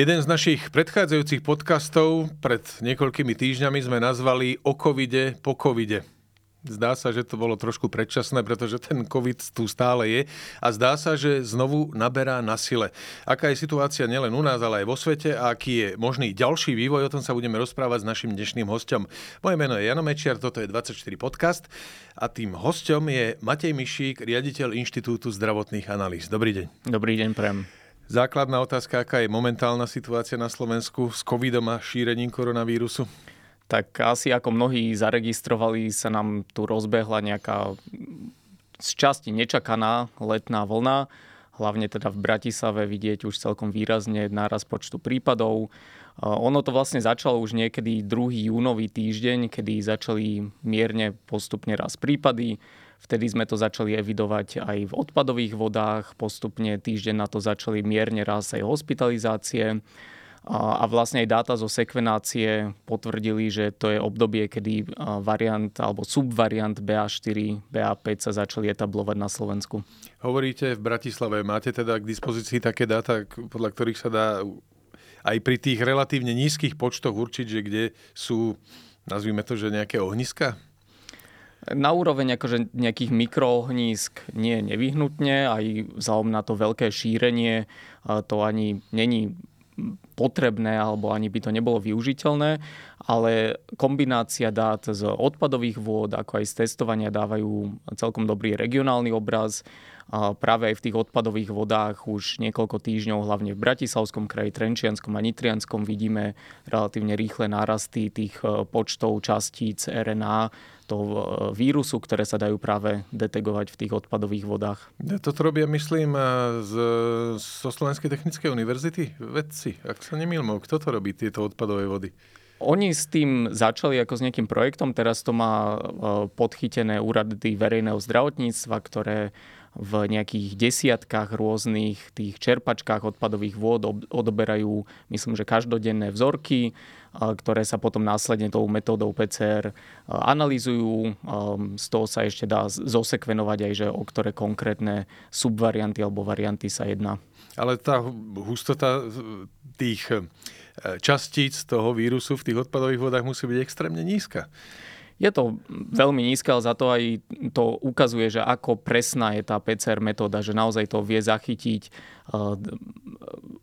Jeden z našich predchádzajúcich podcastov pred niekoľkými týždňami sme nazvali o covide po covide. Zdá sa, že to bolo trošku predčasné, pretože ten COVID tu stále je a zdá sa, že znovu naberá na sile. Aká je situácia nielen u nás, ale aj vo svete a aký je možný ďalší vývoj, o tom sa budeme rozprávať s našim dnešným hostom. Moje meno je Jano Mečiar, toto je 24 podcast a tým hostom je Matej Mišík, riaditeľ Inštitútu zdravotných analýz. Dobrý deň. Dobrý deň, prem. Základná otázka, aká je momentálna situácia na Slovensku s covidom a šírením koronavírusu? tak asi ako mnohí zaregistrovali, sa nám tu rozbehla nejaká z časti nečakaná letná vlna. Hlavne teda v Bratislave vidieť už celkom výrazne náraz počtu prípadov. Ono to vlastne začalo už niekedy 2. júnový týždeň, kedy začali mierne postupne raz prípady. Vtedy sme to začali evidovať aj v odpadových vodách. Postupne týždeň na to začali mierne raz aj hospitalizácie a vlastne aj dáta zo sekvenácie potvrdili, že to je obdobie, kedy variant alebo subvariant BA4, BA5 sa začali etablovať na Slovensku. Hovoríte v Bratislave, máte teda k dispozícii také dáta, podľa ktorých sa dá aj pri tých relatívne nízkych počtoch určiť, že kde sú, nazvime to, že nejaké ohniska? Na úroveň akože nejakých mikroohnízk nie nevyhnutne, aj vzhľadom na to veľké šírenie to ani není potrebné alebo ani by to nebolo využiteľné, ale kombinácia dát z odpadových vôd ako aj z testovania dávajú celkom dobrý regionálny obraz. Práve aj v tých odpadových vodách už niekoľko týždňov, hlavne v Bratislavskom kraji, Trenčianskom a Nitrianskom vidíme relatívne rýchle nárasty tých e, počtov častíc RNA toho e, vírusu, ktoré sa dajú práve detegovať v tých odpadových vodách. Toto robia, myslím, e, z, zo Slovenskej technickej univerzity vedci, ak sa nemýlim. Kto to robí, tieto odpadové vody? Oni s tým začali ako s nejakým projektom, teraz to má podchytené úrady verejného zdravotníctva, ktoré v nejakých desiatkách rôznych tých čerpačkách odpadových vôd odoberajú, myslím, že každodenné vzorky, ktoré sa potom následne tou metódou PCR analýzujú. Z toho sa ešte dá zosekvenovať aj, že o ktoré konkrétne subvarianty alebo varianty sa jedná. Ale tá hustota tých e, častíc toho vírusu v tých odpadových vodách musí byť extrémne nízka. Je to veľmi nízke, ale za to aj to ukazuje, že ako presná je tá PCR metóda, že naozaj to vie zachytiť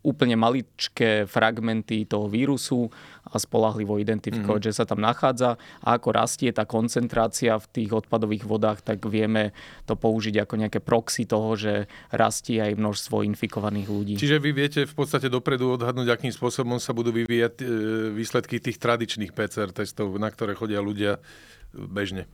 úplne maličké fragmenty toho vírusu a spolahlivo identifikovať, mm. že sa tam nachádza a ako rastie tá koncentrácia v tých odpadových vodách, tak vieme to použiť ako nejaké proxy toho, že rastie aj množstvo infikovaných ľudí. Čiže vy viete v podstate dopredu odhadnúť, akým spôsobom sa budú vyvíjať e, výsledky tých tradičných PCR testov, na ktoré chodia ľudia bežne.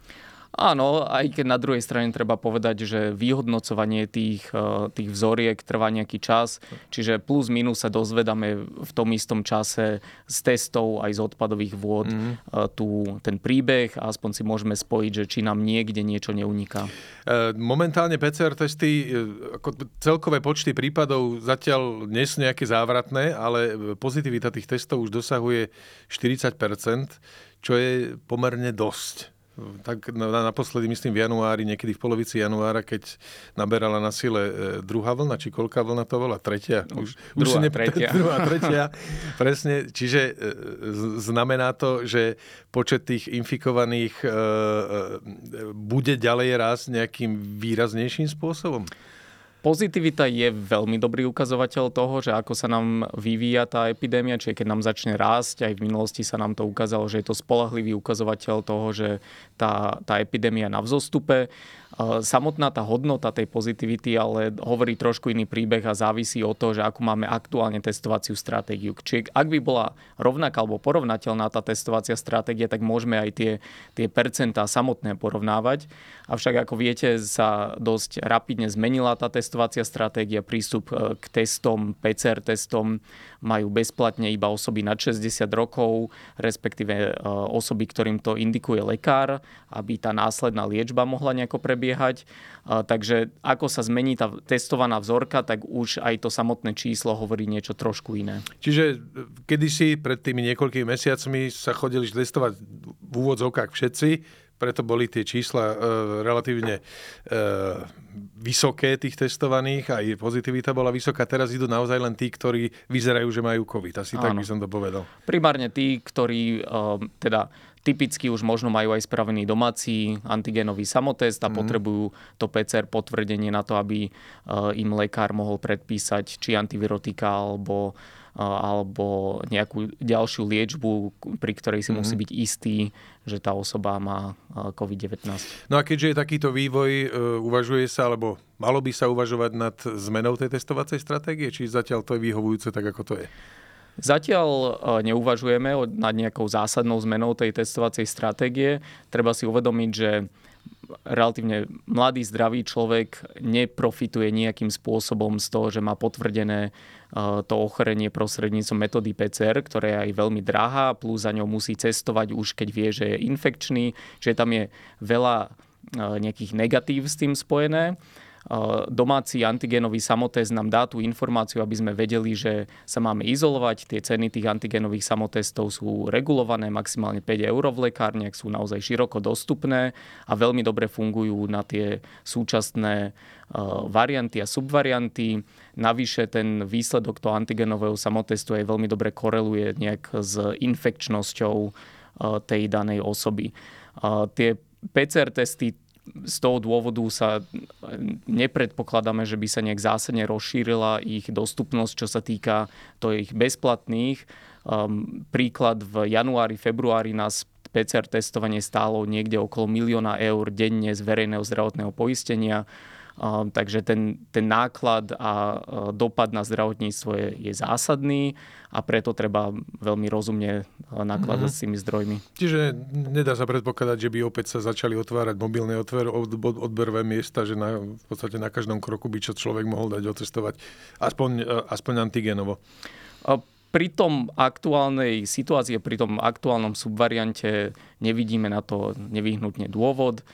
Áno, aj keď na druhej strane treba povedať, že vyhodnocovanie tých, eh, tých vzoriek trvá nejaký čas, čiže plus minus sa dozvedáme v tom istom čase z testov aj z odpadových vôd mm-hmm. tu ten príbeh a aspoň si môžeme spojiť, že či nám niekde niečo neuniká. Eh, momentálne PCR testy, ako celkové počty prípadov zatiaľ nie sú nejaké závratné, ale pozitivita tých testov už dosahuje 40%, čo je pomerne dosť. Tak naposledy, myslím, v januári, niekedy v polovici januára, keď naberala na sile e, druhá vlna, či koľká vlna to bola? Tretia? Už, už druhá, ne... tretia. druhá, tretia. Presne. Čiže e, znamená to, že počet tých infikovaných e, bude ďalej rásť nejakým výraznejším spôsobom? Pozitivita je veľmi dobrý ukazovateľ toho, že ako sa nám vyvíja tá epidémia, čiže keď nám začne rásť, aj v minulosti sa nám to ukázalo, že je to spolahlivý ukazovateľ toho, že tá, tá epidémia na vzostupe. Samotná tá hodnota tej pozitivity ale hovorí trošku iný príbeh a závisí od toho, že akú máme aktuálne testovaciu stratégiu. Čiže ak by bola rovnaká alebo porovnateľná tá testovacia stratégia, tak môžeme aj tie, tie percentá samotné porovnávať. Avšak ako viete, sa dosť rapidne zmenila tá testovacia stratégia, prístup e, k testom, PCR testom majú bezplatne iba osoby nad 60 rokov, respektíve e, osoby, ktorým to indikuje lekár, aby tá následná liečba mohla nejako prebiehať. Takže ako sa zmení tá testovaná vzorka, tak už aj to samotné číslo hovorí niečo trošku iné. Čiže kedysi pred tými niekoľkými mesiacmi sa chodili testovať v úvodzovkách všetci, preto boli tie čísla e, relatívne e, vysoké tých testovaných, aj pozitivita bola vysoká. Teraz idú naozaj len tí, ktorí vyzerajú, že majú COVID. Asi Áno. tak by som to povedal. Primárne tí, ktorí e, teda typicky už možno majú aj spravený domáci antigenový samotest a mm. potrebujú to PCR potvrdenie na to, aby e, im lekár mohol predpísať či antivirotika alebo alebo nejakú ďalšiu liečbu, pri ktorej si mm-hmm. musí byť istý, že tá osoba má COVID-19. No a keďže je takýto vývoj, e, uvažuje sa, alebo malo by sa uvažovať nad zmenou tej testovacej stratégie, či zatiaľ to je vyhovujúce tak, ako to je? Zatiaľ e, neuvažujeme nad nejakou zásadnou zmenou tej testovacej stratégie. Treba si uvedomiť, že relatívne mladý, zdravý človek neprofituje nejakým spôsobom z toho, že má potvrdené uh, to ochorenie prostredníctvom metódy PCR, ktorá je aj veľmi drahá, plus za ňou musí cestovať už keď vie, že je infekčný, čiže tam je veľa uh, nejakých negatív s tým spojené domáci antigénový samotest nám dá tú informáciu, aby sme vedeli, že sa máme izolovať. Tie ceny tých antigénových samotestov sú regulované, maximálne 5 eur v lekárniach, sú naozaj široko dostupné a veľmi dobre fungujú na tie súčasné varianty a subvarianty. Navyše ten výsledok toho antigenového samotestu aj veľmi dobre koreluje nejak s infekčnosťou tej danej osoby. Tie PCR testy z toho dôvodu sa nepredpokladáme, že by sa nejak zásadne rozšírila ich dostupnosť, čo sa týka to ich bezplatných. Um, príklad v januári, februári nás PCR testovanie stálo niekde okolo milióna eur denne z verejného zdravotného poistenia. Takže ten, ten náklad a dopad na zdravotníctvo je, je zásadný a preto treba veľmi rozumne nakladať mm-hmm. s tými zdrojmi. Čiže nedá sa predpokladať, že by opäť sa začali otvárať mobilné otver, od, odberové miesta, že na, v podstate na každom kroku by čo človek mohol dať otestovať aspoň, aspoň antigenovo. Pri tom aktuálnej situácii, pri tom aktuálnom subvariante nevidíme na to nevyhnutne dôvod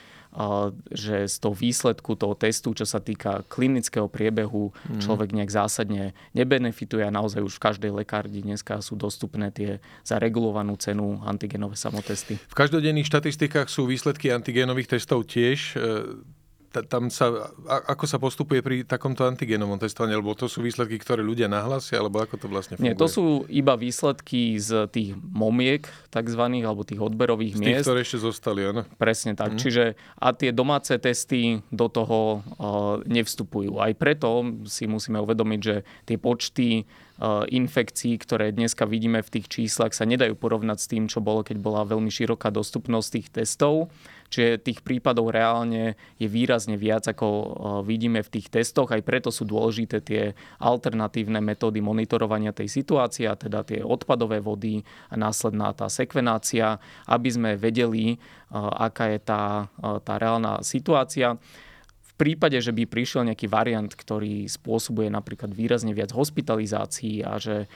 že z toho výsledku toho testu, čo sa týka klinického priebehu, mm. človek nejak zásadne nebenefituje a naozaj už v každej lekárni dneska sú dostupné tie za regulovanú cenu antigenové samotesty. V každodenných štatistikách sú výsledky antigénových testov tiež e, tam sa, ako sa postupuje pri takomto antigenovom testovaní? Alebo to sú výsledky, ktoré ľudia nahlásia? Alebo ako to vlastne funguje? Nie, to sú iba výsledky z tých momiek takzvaných, alebo tých odberových z miest. Z ktoré ešte zostali, áno? Presne tak. Mm. Čiže a tie domáce testy do toho uh, nevstupujú. Aj preto si musíme uvedomiť, že tie počty infekcií, ktoré dneska vidíme v tých číslach, sa nedajú porovnať s tým, čo bolo, keď bola veľmi široká dostupnosť tých testov. Čiže tých prípadov reálne je výrazne viac, ako e, vidíme v tých testoch. Aj preto sú dôležité tie alternatívne metódy monitorovania tej situácie, teda tie odpadové vody a následná tá sekvenácia, aby sme vedeli, e, aká je tá, e, tá reálna situácia prípade, že by prišiel nejaký variant, ktorý spôsobuje napríklad výrazne viac hospitalizácií a že e,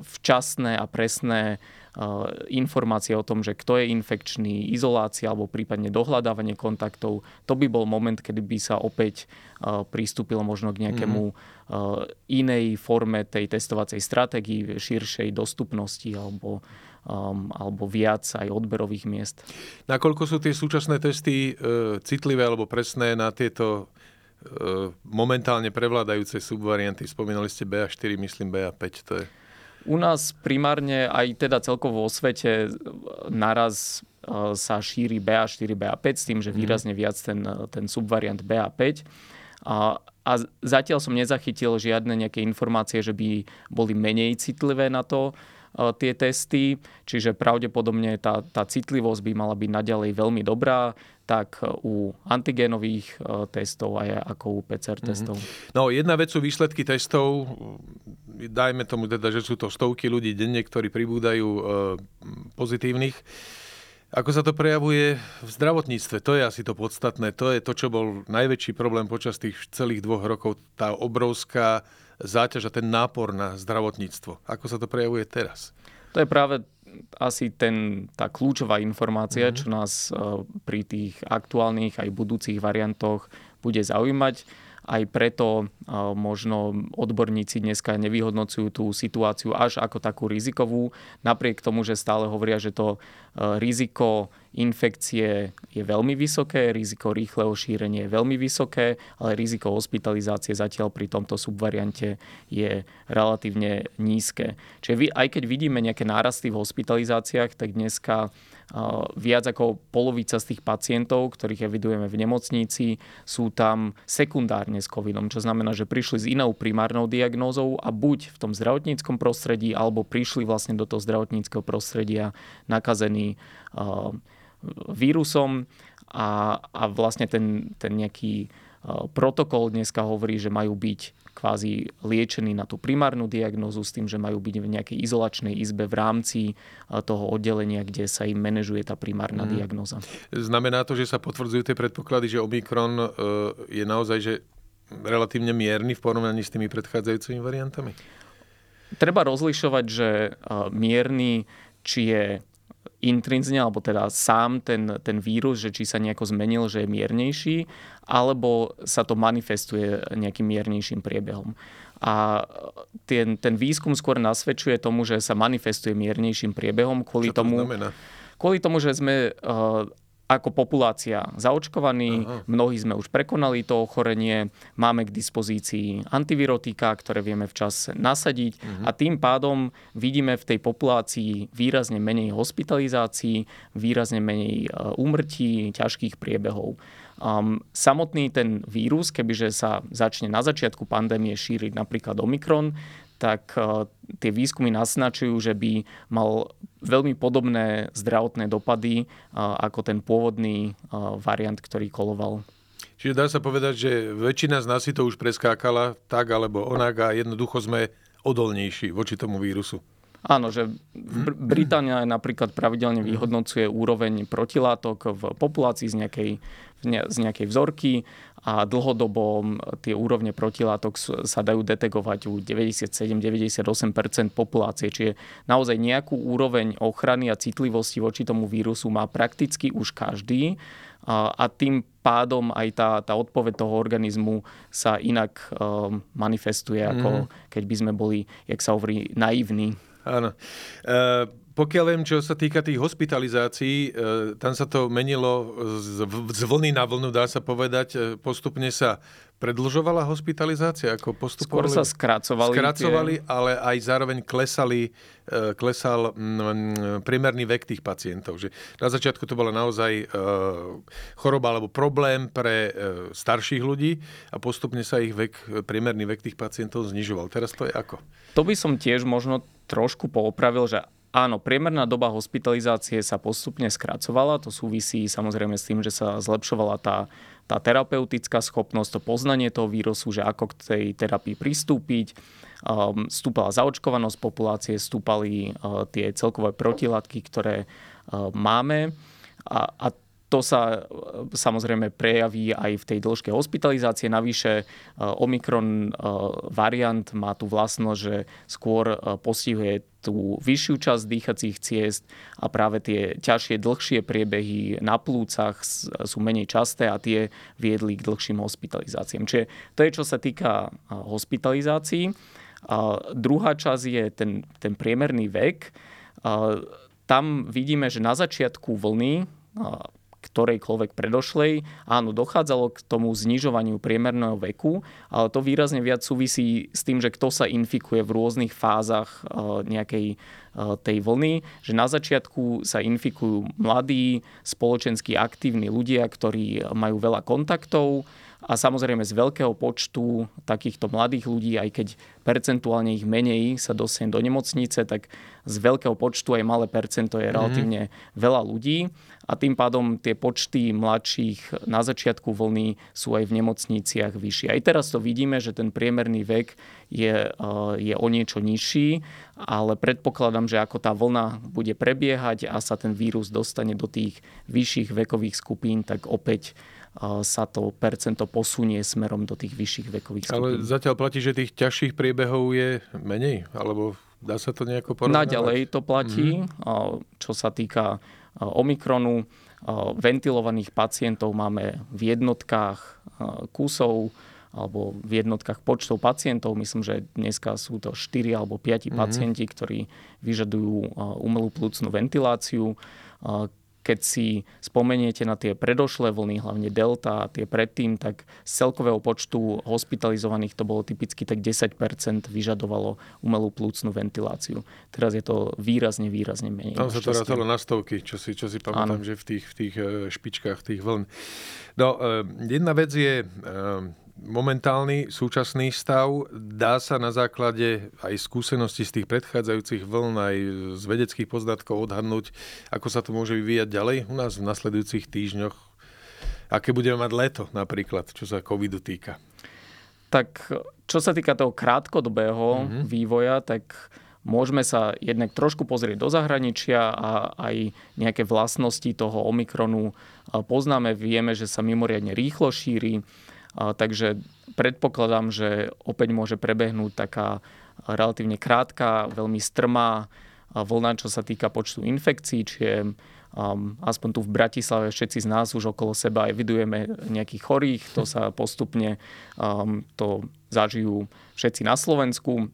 včasné a presné e, informácie o tom, že kto je infekčný, izolácia alebo prípadne dohľadávanie kontaktov, to by bol moment, kedy by sa opäť e, pristúpilo možno k nejakému mm-hmm. inej forme tej testovacej stratégii, širšej dostupnosti alebo um, alebo viac aj odberových miest. Nakoľko sú tie súčasné testy e, citlivé alebo presné na tieto e, momentálne prevládajúce subvarianty? Spomínali ste BA4, myslím BA5, to je... U nás primárne aj teda celkovo vo svete naraz e, sa šíri BA4, BA5 s tým, že mhm. výrazne viac ten, ten subvariant BA5. A, a zatiaľ som nezachytil žiadne nejaké informácie, že by boli menej citlivé na to. E, tie testy, čiže pravdepodobne tá, tá citlivosť by mala byť naďalej veľmi dobrá, tak u antigénových e, testov aj ako u PCR mm-hmm. testov. No jedna vec sú výsledky testov, dajme tomu teda, že sú to stovky ľudí denne, ktorí pribúdajú e, pozitívnych. Ako sa to prejavuje v zdravotníctve? To je asi to podstatné. To je to, čo bol najväčší problém počas tých celých dvoch rokov. Tá obrovská záťaž a ten nápor na zdravotníctvo. Ako sa to prejavuje teraz? To je práve asi ten, tá kľúčová informácia, mm-hmm. čo nás e, pri tých aktuálnych aj budúcich variantoch bude zaujímať. Aj preto e, možno odborníci dneska nevyhodnocujú tú situáciu až ako takú rizikovú, napriek tomu, že stále hovoria, že to e, riziko infekcie je veľmi vysoké, riziko rýchleho šírenia je veľmi vysoké, ale riziko hospitalizácie zatiaľ pri tomto subvariante je relatívne nízke. Čiže aj keď vidíme nejaké nárasty v hospitalizáciách, tak dneska viac ako polovica z tých pacientov, ktorých evidujeme v nemocnici, sú tam sekundárne s covidom, čo znamená, že prišli s inou primárnou diagnózou a buď v tom zdravotníckom prostredí, alebo prišli vlastne do toho zdravotníckého prostredia nakazení vírusom. A, a vlastne ten, ten nejaký protokol dneska hovorí, že majú byť kvázi liečení na tú primárnu diagnózu s tým, že majú byť v nejakej izolačnej izbe v rámci toho oddelenia, kde sa im manažuje tá primárna mm. diagnóza. Znamená to, že sa potvrdzujú tie predpoklady, že Omikron e, je naozaj že relatívne mierny v porovnaní s tými predchádzajúcimi variantami? Treba rozlišovať, že e, mierny, či je intrinzne, alebo teda sám ten, ten vírus, že či sa nejako zmenil, že je miernejší, alebo sa to manifestuje nejakým miernejším priebehom. A ten, ten výskum skôr nasvedčuje tomu, že sa manifestuje miernejším priebehom kvôli Čo to tomu, znamená? kvôli tomu, že sme uh, ako populácia zaočkovaní, Aha. mnohí sme už prekonali to ochorenie, máme k dispozícii antivirotika, ktoré vieme včas nasadiť uh-huh. a tým pádom vidíme v tej populácii výrazne menej hospitalizácií, výrazne menej e, úmrtí, ťažkých priebehov. Um, samotný ten vírus, kebyže sa začne na začiatku pandémie šíriť napríklad Omikron, tak uh, tie výskumy naznačujú, že by mal veľmi podobné zdravotné dopady uh, ako ten pôvodný uh, variant, ktorý koloval. Čiže dá sa povedať, že väčšina z nás si to už preskákala tak alebo onak a jednoducho sme odolnejší voči tomu vírusu. Áno, že Br- Británia napríklad pravidelne vyhodnocuje úroveň protilátok v populácii z nejakej, z nejakej vzorky a dlhodobo tie úrovne protilátok sa dajú detegovať u 97-98% populácie. Čiže naozaj nejakú úroveň ochrany a citlivosti voči tomu vírusu má prakticky už každý a tým pádom aj tá, tá odpoveď toho organizmu sa inak um, manifestuje, ako mm. keď by sme boli, jak sa hovorí, naivní. Áno. E, pokiaľ viem, čo sa týka tých hospitalizácií, e, tam sa to menilo z, vlny na vlnu, dá sa povedať. E, postupne sa predlžovala hospitalizácia? Ako postupovali? Skôr sa skracovali. Skracovali, tie... ale aj zároveň klesali, e, klesal priemerný vek tých pacientov. Že na začiatku to bola naozaj choroba alebo problém pre starších ľudí a postupne sa ich vek, priemerný vek tých pacientov znižoval. Teraz to je ako? To by som tiež možno trošku poopravil, že Áno, priemerná doba hospitalizácie sa postupne skracovala. To súvisí samozrejme s tým, že sa zlepšovala tá, tá terapeutická schopnosť, to poznanie toho vírusu, že ako k tej terapii pristúpiť. Um, stúpala zaočkovanosť populácie, stúpali uh, tie celkové protilátky, ktoré uh, máme. A, a to sa e, samozrejme prejaví aj v tej dĺžke hospitalizácie. Navyše e, Omikron e, variant má tú vlastnosť, že skôr postihuje tú vyššiu časť dýchacích ciest a práve tie ťažšie, dlhšie priebehy na plúcach sú menej časté a tie viedli k dlhším hospitalizáciám. Čiže to je, čo sa týka hospitalizácií. A druhá časť je ten, ten priemerný vek. A tam vidíme, že na začiatku vlny ktorejkoľvek predošlej. Áno, dochádzalo k tomu znižovaniu priemerného veku, ale to výrazne viac súvisí s tým, že kto sa infikuje v rôznych fázach e, nejakej e, tej vlny, že na začiatku sa infikujú mladí, spoločensky aktívni ľudia, ktorí majú veľa kontaktov, a samozrejme z veľkého počtu takýchto mladých ľudí, aj keď percentuálne ich menej sa dostane do nemocnice, tak z veľkého počtu aj malé percento je mhm. relatívne mm-hmm. veľa ľudí a tým pádom tie počty mladších na začiatku vlny sú aj v nemocniciach vyššie. Aj teraz to vidíme, že ten priemerný vek je, eh, je o niečo nižší, ale predpokladám, že ako tá vlna bude prebiehať a sa ten vírus dostane do tých vyšších vekových skupín, tak opäť sa to percento posunie smerom do tých vyšších vekových skupín. Ale zatiaľ platí, že tých ťažších priebehov je menej? Alebo dá sa to nejako porovnať? Naďalej to platí. Mm-hmm. Čo sa týka Omikronu, ventilovaných pacientov máme v jednotkách kusov alebo v jednotkách počtov pacientov. Myslím, že dneska sú to 4 alebo 5 mm-hmm. pacienti, ktorí vyžadujú umelú plúcnú ventiláciu keď si spomeniete na tie predošlé vlny, hlavne delta a tie predtým, tak z celkového počtu hospitalizovaných to bolo typicky tak 10% vyžadovalo umelú plúcnú ventiláciu. Teraz je to výrazne, výrazne menej. Tam sa to rátalo na stovky, čo si, čo si pamätám, ano. že v tých, v tých e, špičkách tých vln. No, e, jedna vec je momentálny súčasný stav dá sa na základe aj skúseností z tých predchádzajúcich vln, aj z vedeckých poznatkov odhadnúť, ako sa to môže vyvíjať ďalej u nás v nasledujúcich týždňoch? Aké budeme mať leto napríklad, čo sa covidu týka? Tak čo sa týka toho krátkodobého mm-hmm. vývoja, tak môžeme sa jednak trošku pozrieť do zahraničia a aj nejaké vlastnosti toho Omikronu poznáme. Vieme, že sa mimoriadne rýchlo šíri Takže predpokladám, že opäť môže prebehnúť taká relatívne krátka, veľmi strmá vlna, čo sa týka počtu infekcií, čiže um, aspoň tu v Bratislave všetci z nás už okolo seba evidujeme nejakých chorých, to sa postupne um, to zažijú všetci na Slovensku,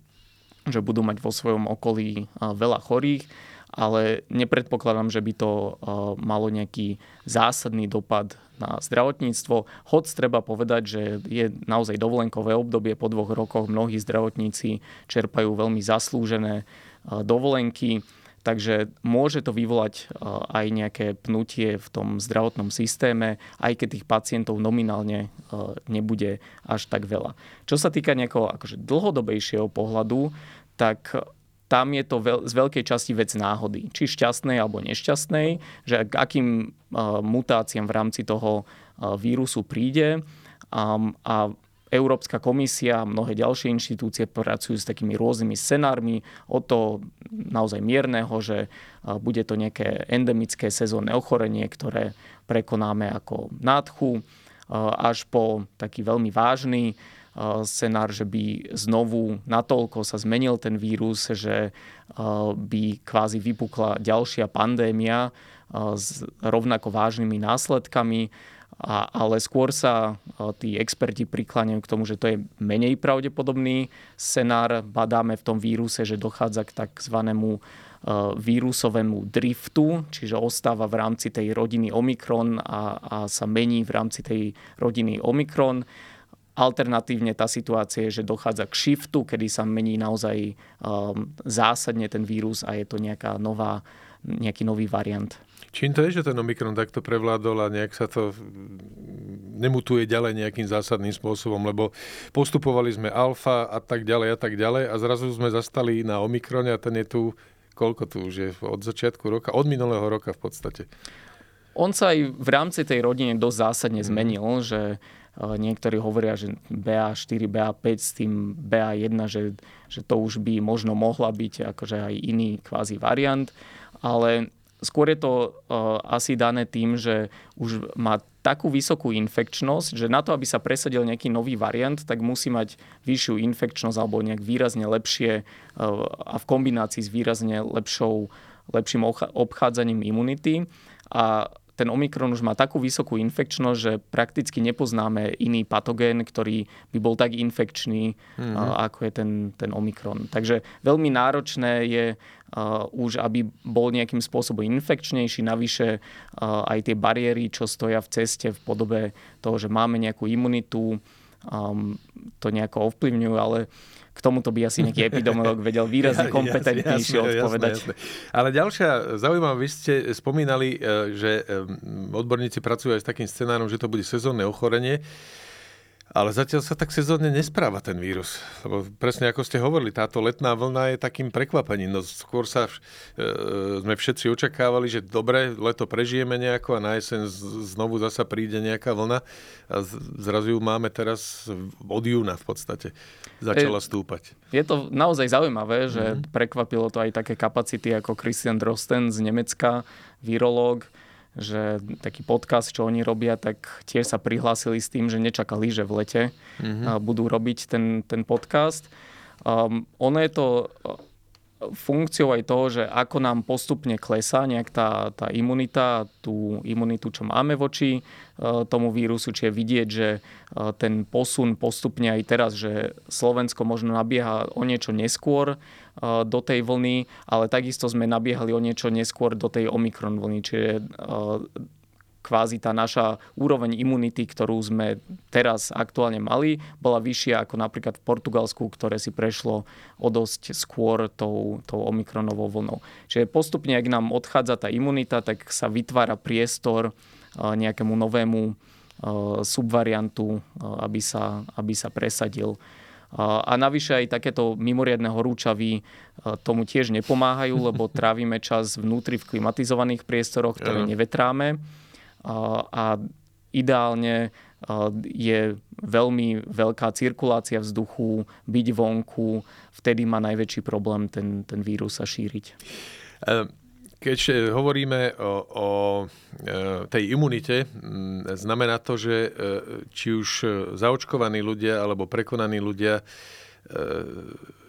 že budú mať vo svojom okolí uh, veľa chorých ale nepredpokladám, že by to uh, malo nejaký zásadný dopad na zdravotníctvo. Hoď treba povedať, že je naozaj dovolenkové obdobie po dvoch rokoch. Mnohí zdravotníci čerpajú veľmi zaslúžené uh, dovolenky. Takže môže to vyvolať uh, aj nejaké pnutie v tom zdravotnom systéme, aj keď tých pacientov nominálne nebude až tak veľa. Čo sa týka nejakého akože dlhodobejšieho pohľadu, tak tam je to veľ, z veľkej časti vec náhody. Či šťastnej alebo nešťastnej, že k akým uh, mutáciám v rámci toho uh, vírusu príde. Um, a Európska komisia a mnohé ďalšie inštitúcie pracujú s takými rôznymi scenármi od toho naozaj mierneho, že uh, bude to nejaké endemické sezónne ochorenie, ktoré prekonáme ako nádchu, až po taký veľmi vážny scenár, že by znovu natoľko sa zmenil ten vírus, že by kvázi vypukla ďalšia pandémia s rovnako vážnymi následkami, ale skôr sa tí experti prikláňajú k tomu, že to je menej pravdepodobný scenár. Badáme v tom víruse, že dochádza k takzvanému vírusovému driftu, čiže ostáva v rámci tej rodiny Omikron a, a sa mení v rámci tej rodiny Omikron. Alternatívne tá situácia je, že dochádza k shiftu, kedy sa mení naozaj um, zásadne ten vírus a je to nejaká nová, nejaký nový variant. Čím to je, že ten Omikron takto prevládol a nejak sa to nemutuje ďalej nejakým zásadným spôsobom, lebo postupovali sme alfa a tak ďalej a tak ďalej a zrazu sme zastali na Omikrone a ten je tu, koľko tu už je, od začiatku roka, od minulého roka v podstate. On sa aj v rámci tej rodiny dosť zásadne zmenil, že Niektorí hovoria, že BA4, BA5 s tým BA1, že, že to už by možno mohla byť akože aj iný kvázi variant, ale skôr je to uh, asi dané tým, že už má takú vysokú infekčnosť, že na to, aby sa presadil nejaký nový variant, tak musí mať vyššiu infekčnosť alebo nejak výrazne lepšie uh, a v kombinácii s výrazne lepšou, lepším obchádzaním imunity. A ten Omikron už má takú vysokú infekčnosť, že prakticky nepoznáme iný patogén, ktorý by bol tak infekčný, mm-hmm. ako je ten, ten Omikron. Takže veľmi náročné je uh, už, aby bol nejakým spôsobom infekčnejší. Navyše uh, aj tie bariéry, čo stoja v ceste v podobe toho, že máme nejakú imunitu, um, to nejako ovplyvňujú, ale k tomuto by asi nejaký epidemiolog vedel výrazne kompetentnejšie jasne, odpovedať. Jasne, jasne. Ale ďalšia zaujímavá, vy ste spomínali, e, že e, odborníci pracujú aj s takým scenárom, že to bude sezónne ochorenie. Ale zatiaľ sa tak sezónne nespráva ten vírus. Lebo presne ako ste hovorili, táto letná vlna je takým prekvapením. No skôr sa e, sme všetci očakávali, že dobre, leto prežijeme nejako a na jeseň znovu zasa príde nejaká vlna a zrazu ju máme teraz od júna v podstate. Začala stúpať. Je to naozaj zaujímavé, že mm-hmm. prekvapilo to aj také kapacity ako Christian Drosten z Nemecka, virológ, že taký podcast, čo oni robia, tak tiež sa prihlásili s tým, že nečakali, že v lete mm-hmm. budú robiť ten, ten podcast. Um, ono je to funkciou aj toho, že ako nám postupne klesá nejak tá, tá imunita, tú imunitu, čo máme voči tomu vírusu, či je vidieť, že ten posun postupne aj teraz, že Slovensko možno nabieha o niečo neskôr do tej vlny, ale takisto sme nabiehali o niečo neskôr do tej Omikron vlny, čiže kvázi tá naša úroveň imunity, ktorú sme teraz aktuálne mali, bola vyššia ako napríklad v Portugalsku, ktoré si prešlo o dosť skôr tou, tou omikronovou vlnou. Čiže postupne, ak nám odchádza tá imunita, tak sa vytvára priestor nejakému novému subvariantu, aby sa, aby sa presadil. A navyše aj takéto mimoriadne horúčavy tomu tiež nepomáhajú, lebo trávime čas vnútri v klimatizovaných priestoroch, ktoré nevetráme a ideálne je veľmi veľká cirkulácia vzduchu, byť vonku, vtedy má najväčší problém ten, ten vírus sa šíriť. E, keď hovoríme o, o e, tej imunite, znamená to, že e, či už zaočkovaní ľudia alebo prekonaní ľudia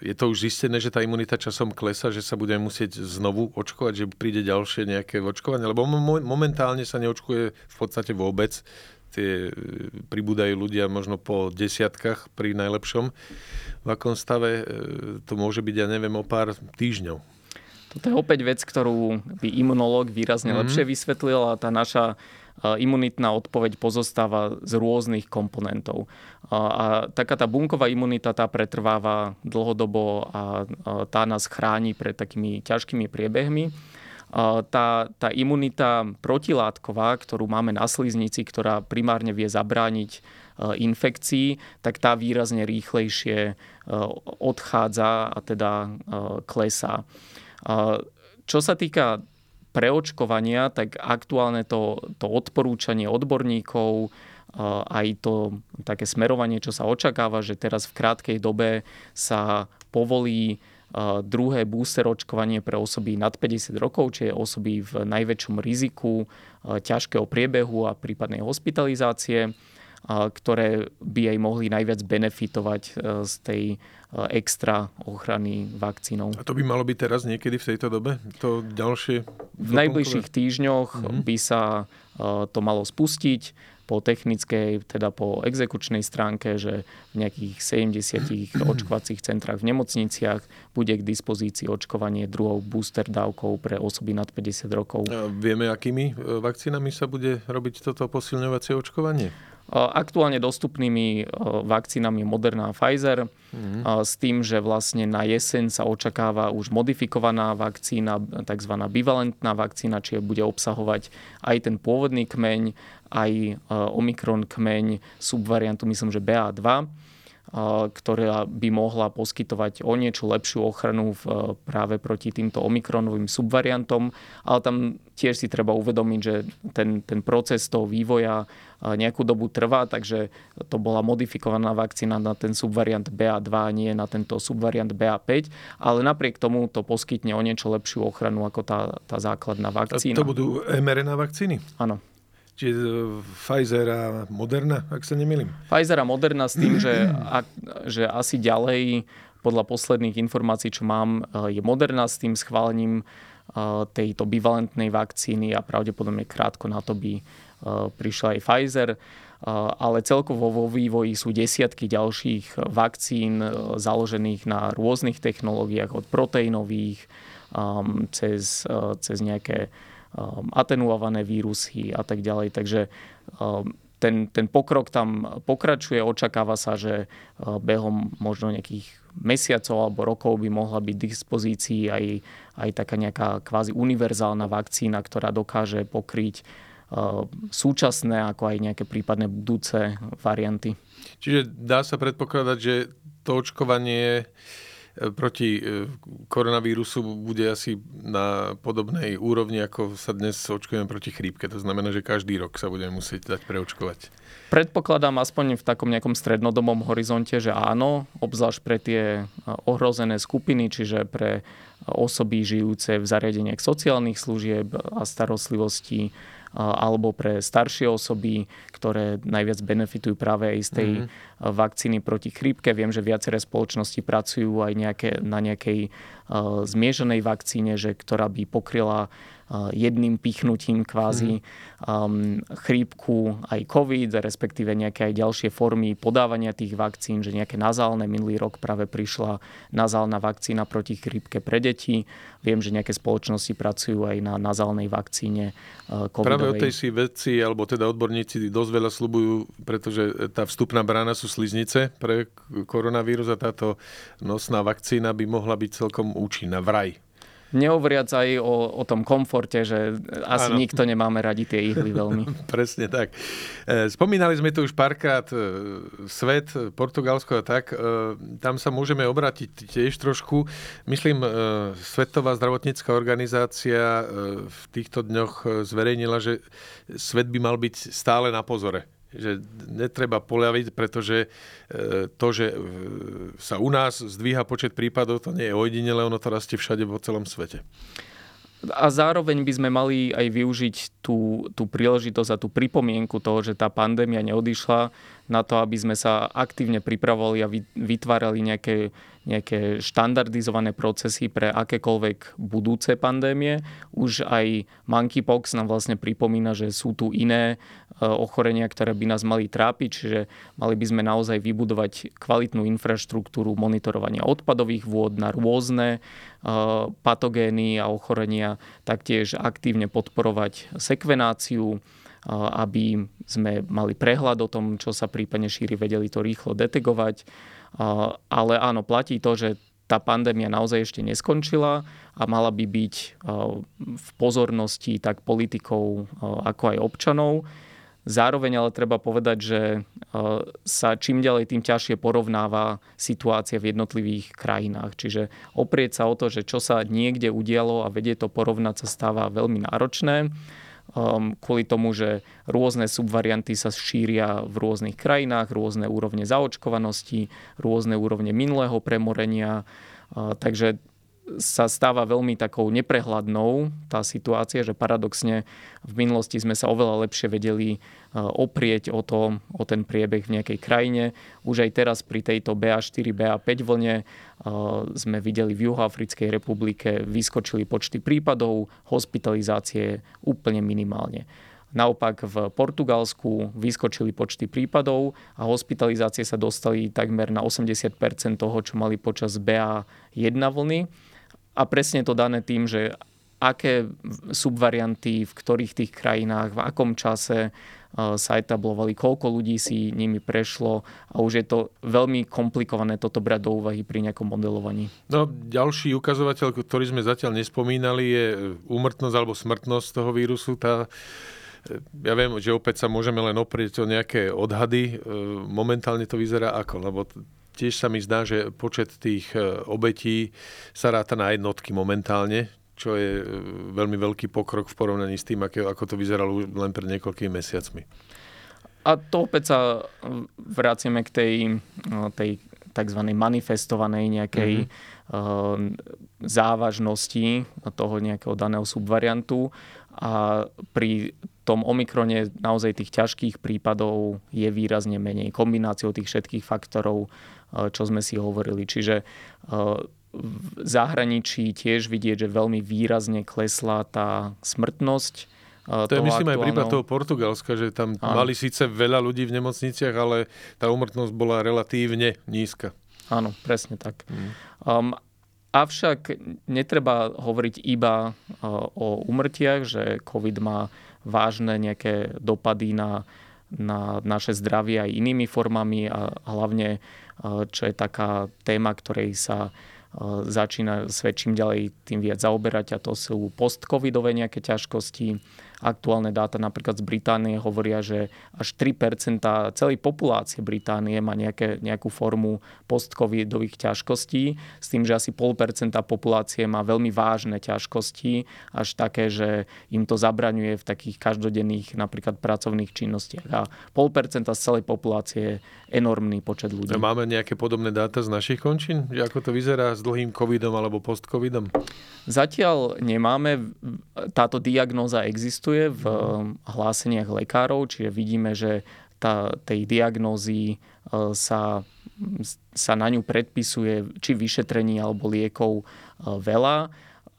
je to už zistené, že tá imunita časom klesa, že sa budeme musieť znovu očkovať, že príde ďalšie nejaké očkovanie? Lebo momentálne sa neočkuje v podstate vôbec. Tie e, pribúdajú ľudia možno po desiatkách pri najlepšom. V akom stave e, to môže byť, ja neviem, o pár týždňov. Toto je opäť vec, ktorú by imunológ výrazne mm-hmm. lepšie vysvetlil a tá naša imunitná odpoveď pozostáva z rôznych komponentov. A taká tá bunková imunita tá pretrváva dlhodobo a tá nás chráni pred takými ťažkými priebehmi. Tá, tá imunita protilátková, ktorú máme na sliznici, ktorá primárne vie zabrániť infekcií, tak tá výrazne rýchlejšie odchádza a teda klesá. Čo sa týka preočkovania, tak aktuálne to, to odporúčanie odborníkov, aj to také smerovanie, čo sa očakáva, že teraz v krátkej dobe sa povolí druhé booster očkovanie pre osoby nad 50 rokov, čiže osoby v najväčšom riziku ťažkého priebehu a prípadnej hospitalizácie ktoré by aj mohli najviac benefitovať e, z tej e, extra ochrany vakcínou. A to by malo byť teraz niekedy v tejto dobe? To ďalšie? V najbližších týždňoch mm-hmm. by sa e, to malo spustiť po technickej, teda po exekučnej stránke, že v nejakých 70 očkovacích centrách v nemocniciach bude k dispozícii očkovanie druhou booster dávkou pre osoby nad 50 rokov. A vieme, akými vakcínami sa bude robiť toto posilňovacie očkovanie? Aktuálne dostupnými vakcínami Moderna a Pfizer mm-hmm. s tým, že vlastne na jeseň sa očakáva už modifikovaná vakcína, tzv. bivalentná vakcína, čiže bude obsahovať aj ten pôvodný kmeň, aj Omikron kmeň subvariantu, myslím, že BA2 ktorá by mohla poskytovať o niečo lepšiu ochranu v, práve proti týmto omikronovým subvariantom. Ale tam tiež si treba uvedomiť, že ten, ten proces toho vývoja nejakú dobu trvá, takže to bola modifikovaná vakcína na ten subvariant BA2, nie na tento subvariant BA5, ale napriek tomu to poskytne o niečo lepšiu ochranu ako tá, tá základná vakcína. To budú mRNA vakcíny? Áno. Čiže e, Pfizer a Moderna, ak sa nemýlim. Pfizer a Moderna s tým, že, ak, že asi ďalej, podľa posledných informácií, čo mám, e, je Moderna s tým schválením e, tejto bivalentnej vakcíny a pravdepodobne krátko na to by prišla aj Pfizer. Ale celkovo vo vývoji sú desiatky ďalších vakcín založených na rôznych technológiách, od proteínových cez, cez nejaké atenuované vírusy a tak ďalej. Takže um, ten, ten pokrok tam pokračuje, očakáva sa, že uh, behom možno nejakých mesiacov alebo rokov by mohla byť dispozícii aj, aj taká nejaká kvázi univerzálna vakcína, ktorá dokáže pokryť uh, súčasné ako aj nejaké prípadné budúce varianty. Čiže dá sa predpokladať, že to očkovanie E, proti e, koronavírusu bude asi na podobnej úrovni, ako sa dnes očkujeme proti chrípke. To znamená, že každý rok sa budeme musieť dať preočkovať. Predpokladám aspoň v takom nejakom strednodobom horizonte, že áno, obzvlášť pre tie e, ohrozené skupiny, čiže pre osoby žijúce v zariadeniach sociálnych služieb a starostlivosti, alebo pre staršie osoby, ktoré najviac benefitujú práve aj z tej mm-hmm. vakcíny proti chrípke. Viem, že viaceré spoločnosti pracujú aj nejaké, na nejakej zmieženej vakcíne, že, ktorá by pokryla jedným pichnutím kvázi um, chrípku aj COVID, respektíve nejaké aj ďalšie formy podávania tých vakcín, že nejaké nazálne. Minulý rok práve prišla nazálna vakcína proti chrípke pre deti. Viem, že nejaké spoločnosti pracujú aj na nazálnej vakcíne uh, covidovej. Práve o tej si vedci, alebo teda odborníci dosť veľa slubujú, pretože tá vstupná brána sú sliznice pre koronavírus a táto nosná vakcína by mohla byť celkom účinná. Vraj. Nehovoriac aj o, o tom komforte, že asi ano. nikto nemáme radi tie ihly veľmi. Presne tak. E, spomínali sme tu už párkrát e, svet, Portugalsko a tak. E, tam sa môžeme obrátiť tiež trošku. Myslím, Svetová zdravotnícká organizácia v týchto dňoch zverejnila, že svet by mal byť stále na pozore že netreba poľaviť, pretože e, to, že e, sa u nás zdvíha počet prípadov, to nie je ojedinele, ono to rastie všade po celom svete. A zároveň by sme mali aj využiť tú, tú príležitosť a tú pripomienku toho, že tá pandémia neodišla na to, aby sme sa aktívne pripravovali a vytvárali nejaké nejaké štandardizované procesy pre akékoľvek budúce pandémie. Už aj monkeypox nám vlastne pripomína, že sú tu iné e, ochorenia, ktoré by nás mali trápiť, čiže mali by sme naozaj vybudovať kvalitnú infraštruktúru monitorovania odpadových vôd na rôzne e, patogény a ochorenia, taktiež aktívne podporovať sekvenáciu, e, aby sme mali prehľad o tom, čo sa prípadne šíri, vedeli to rýchlo detegovať ale áno, platí to, že tá pandémia naozaj ešte neskončila a mala by byť v pozornosti tak politikov ako aj občanov. Zároveň ale treba povedať, že sa čím ďalej tým ťažšie porovnáva situácia v jednotlivých krajinách. Čiže oprieť sa o to, že čo sa niekde udialo a vedie to porovnať sa stáva veľmi náročné um, kvôli tomu, že rôzne subvarianty sa šíria v rôznych krajinách, rôzne úrovne zaočkovanosti, rôzne úrovne minulého premorenia. Uh, takže sa stáva veľmi takou neprehľadnou tá situácia, že paradoxne v minulosti sme sa oveľa lepšie vedeli e, oprieť o, to, o ten priebeh v nejakej krajine. Už aj teraz pri tejto BA4, BA5 vlne e, sme videli v Juhoafrickej republike vyskočili počty prípadov, hospitalizácie úplne minimálne. Naopak v Portugalsku vyskočili počty prípadov a hospitalizácie sa dostali takmer na 80% toho, čo mali počas BA1 vlny a presne to dané tým, že aké subvarianty, v ktorých tých krajinách, v akom čase e, sa etablovali, koľko ľudí si nimi prešlo a už je to veľmi komplikované toto brať do úvahy pri nejakom modelovaní. No, ďalší ukazovateľ, ktorý sme zatiaľ nespomínali, je úmrtnosť alebo smrtnosť toho vírusu. Tá, e, ja viem, že opäť sa môžeme len oprieť o nejaké odhady. Momentálne to vyzerá ako, lebo tiež sa mi zdá, že počet tých e, obetí sa ráta na jednotky momentálne, čo je e, veľmi veľký pokrok v porovnaní s tým, ako to vyzeralo len pred niekoľkými mesiacmi. A to opäť sa vraciame k tej, tej tzv. manifestovanej nejakej mm-hmm. závažnosti toho nejakého daného subvariantu a pri tom Omikrone naozaj tých ťažkých prípadov je výrazne menej. Kombináciou tých všetkých faktorov čo sme si hovorili. Čiže v zahraničí tiež vidieť, že veľmi výrazne klesla tá smrtnosť. To je myslím aktuálno... aj prípad toho Portugalska, že tam Áno. mali síce veľa ľudí v nemocniciach, ale tá umrtnosť bola relatívne nízka. Áno, presne tak. Mm. Um, avšak netreba hovoriť iba uh, o umrtiach, že COVID má vážne nejaké dopady na, na naše zdravie aj inými formami a hlavne čo je taká téma, ktorej sa začína svedčím ďalej tým viac zaoberať a to sú post-covidové nejaké ťažkosti, Aktuálne dáta napríklad z Británie hovoria, že až 3% celej populácie Británie má nejaké, nejakú formu post-covidových ťažkostí, s tým, že asi 0,5% populácie má veľmi vážne ťažkosti, až také, že im to zabraňuje v takých každodenných napríklad pracovných činnostiach. A 0,5% z celej populácie je enormný počet ľudí. Máme nejaké podobné dáta z našich končín? Že ako to vyzerá s dlhým covidom alebo post-covidom? Zatiaľ nemáme. Táto diagnóza existuje zvyšuje v hláseniach lekárov, čiže vidíme, že tá, tej diagnózy sa, sa na ňu predpisuje či vyšetrení alebo liekov veľa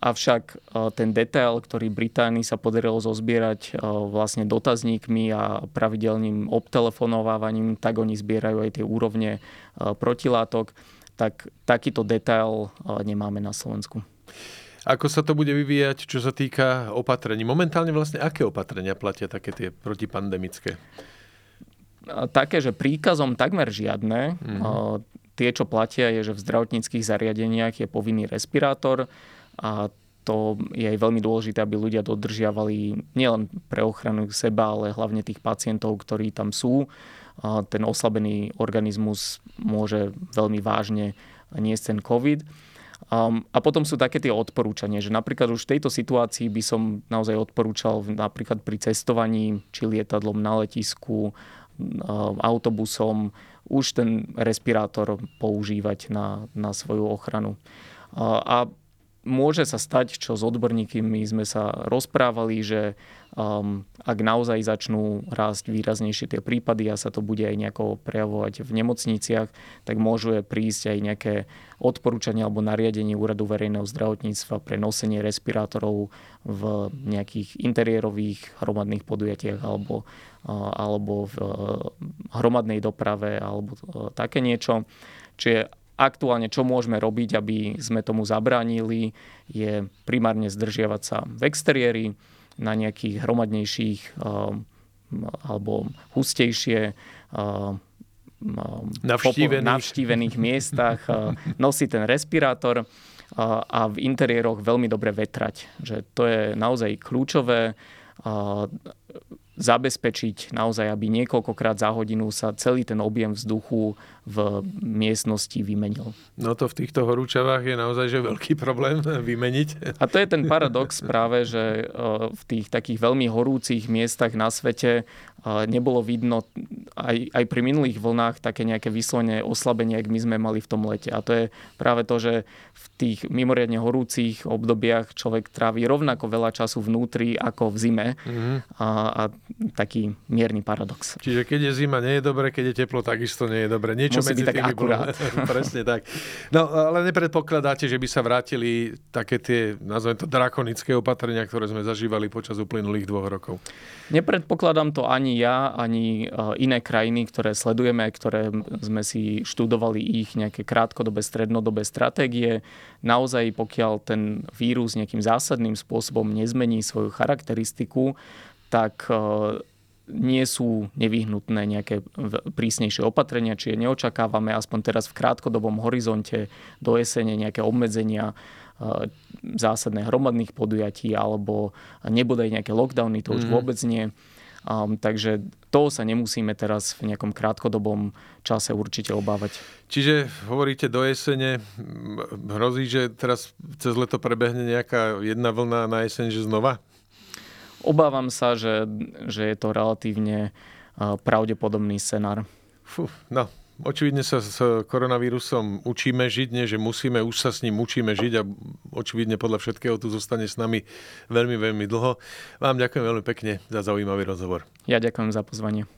Avšak ten detail, ktorý Británii sa podarilo zozbierať vlastne dotazníkmi a pravidelným obtelefonovávaním, tak oni zbierajú aj tie úrovne protilátok, tak takýto detail nemáme na Slovensku. Ako sa to bude vyvíjať, čo sa týka opatrení? Momentálne vlastne aké opatrenia platia také tie protipandemické? Také, že príkazom takmer žiadne. Mm-hmm. Tie, čo platia, je, že v zdravotníckých zariadeniach je povinný respirátor a to je aj veľmi dôležité, aby ľudia dodržiavali nielen pre ochranu seba, ale hlavne tých pacientov, ktorí tam sú. Ten oslabený organizmus môže veľmi vážne niesť ten COVID. A potom sú také tie odporúčania, že napríklad už v tejto situácii by som naozaj odporúčal napríklad pri cestovaní, či lietadlom na letisku, autobusom, už ten respirátor používať na, na svoju ochranu. A môže sa stať, čo s odborníkmi sme sa rozprávali, že um, ak naozaj začnú rásť výraznejšie tie prípady a sa to bude aj nejako prejavovať v nemocniciach, tak môžu prísť aj nejaké odporúčania alebo nariadenie Úradu verejného zdravotníctva pre nosenie respirátorov v nejakých interiérových hromadných podujatiach alebo, uh, alebo v uh, hromadnej doprave alebo uh, také niečo. Čiže Aktuálne, čo môžeme robiť, aby sme tomu zabránili, je primárne zdržiavať sa v exteriéri, na nejakých hromadnejších uh, alebo hustejšie uh, navštívených. navštívených miestach, uh, nosiť ten respirátor a v interiéroch veľmi dobre vetrať. Že to je naozaj kľúčové zabezpečiť naozaj, aby niekoľkokrát za hodinu sa celý ten objem vzduchu v miestnosti vymenil. No to v týchto horúčavách je naozaj že veľký problém vymeniť. A to je ten paradox práve, že e, v tých takých veľmi horúcich miestach na svete e, nebolo vidno aj, aj pri minulých vlnách také nejaké vyslovene oslabenie, ak my sme mali v tom lete. A to je práve to, že v tých mimoriadne horúcich obdobiach človek trávi rovnako veľa času vnútri ako v zime. Mm-hmm. A, a taký mierny paradox. Čiže keď je zima, nie je dobre, keď je teplo, takisto nie je dobre. Niečo Musí medzi byť tak akurát. Presne tak. No, ale nepredpokladáte, že by sa vrátili také tie, nazvem to, drakonické opatrenia, ktoré sme zažívali počas uplynulých dvoch rokov? Nepredpokladám to ani ja, ani e, iné krajiny, ktoré sledujeme, ktoré sme si študovali ich nejaké krátkodobé, strednodobé stratégie. Naozaj, pokiaľ ten vírus nejakým zásadným spôsobom nezmení svoju charakteristiku, tak e, nie sú nevyhnutné nejaké prísnejšie opatrenia, čiže neočakávame aspoň teraz v krátkodobom horizonte do jesene nejaké obmedzenia e, zásadné hromadných podujatí alebo nebodaj nejaké lockdowny, to už mm. vôbec nie. Um, takže toho sa nemusíme teraz v nejakom krátkodobom čase určite obávať. Čiže hovoríte do jesene, hrozí, že teraz cez leto prebehne nejaká jedna vlna na jeseň, že znova? Obávam sa, že, že je to relatívne pravdepodobný scenár. Fú, no, očividne sa s koronavírusom učíme žiť, nie že musíme, už sa s ním učíme žiť a očividne podľa všetkého tu zostane s nami veľmi, veľmi dlho. Vám ďakujem veľmi pekne za zaujímavý rozhovor. Ja ďakujem za pozvanie.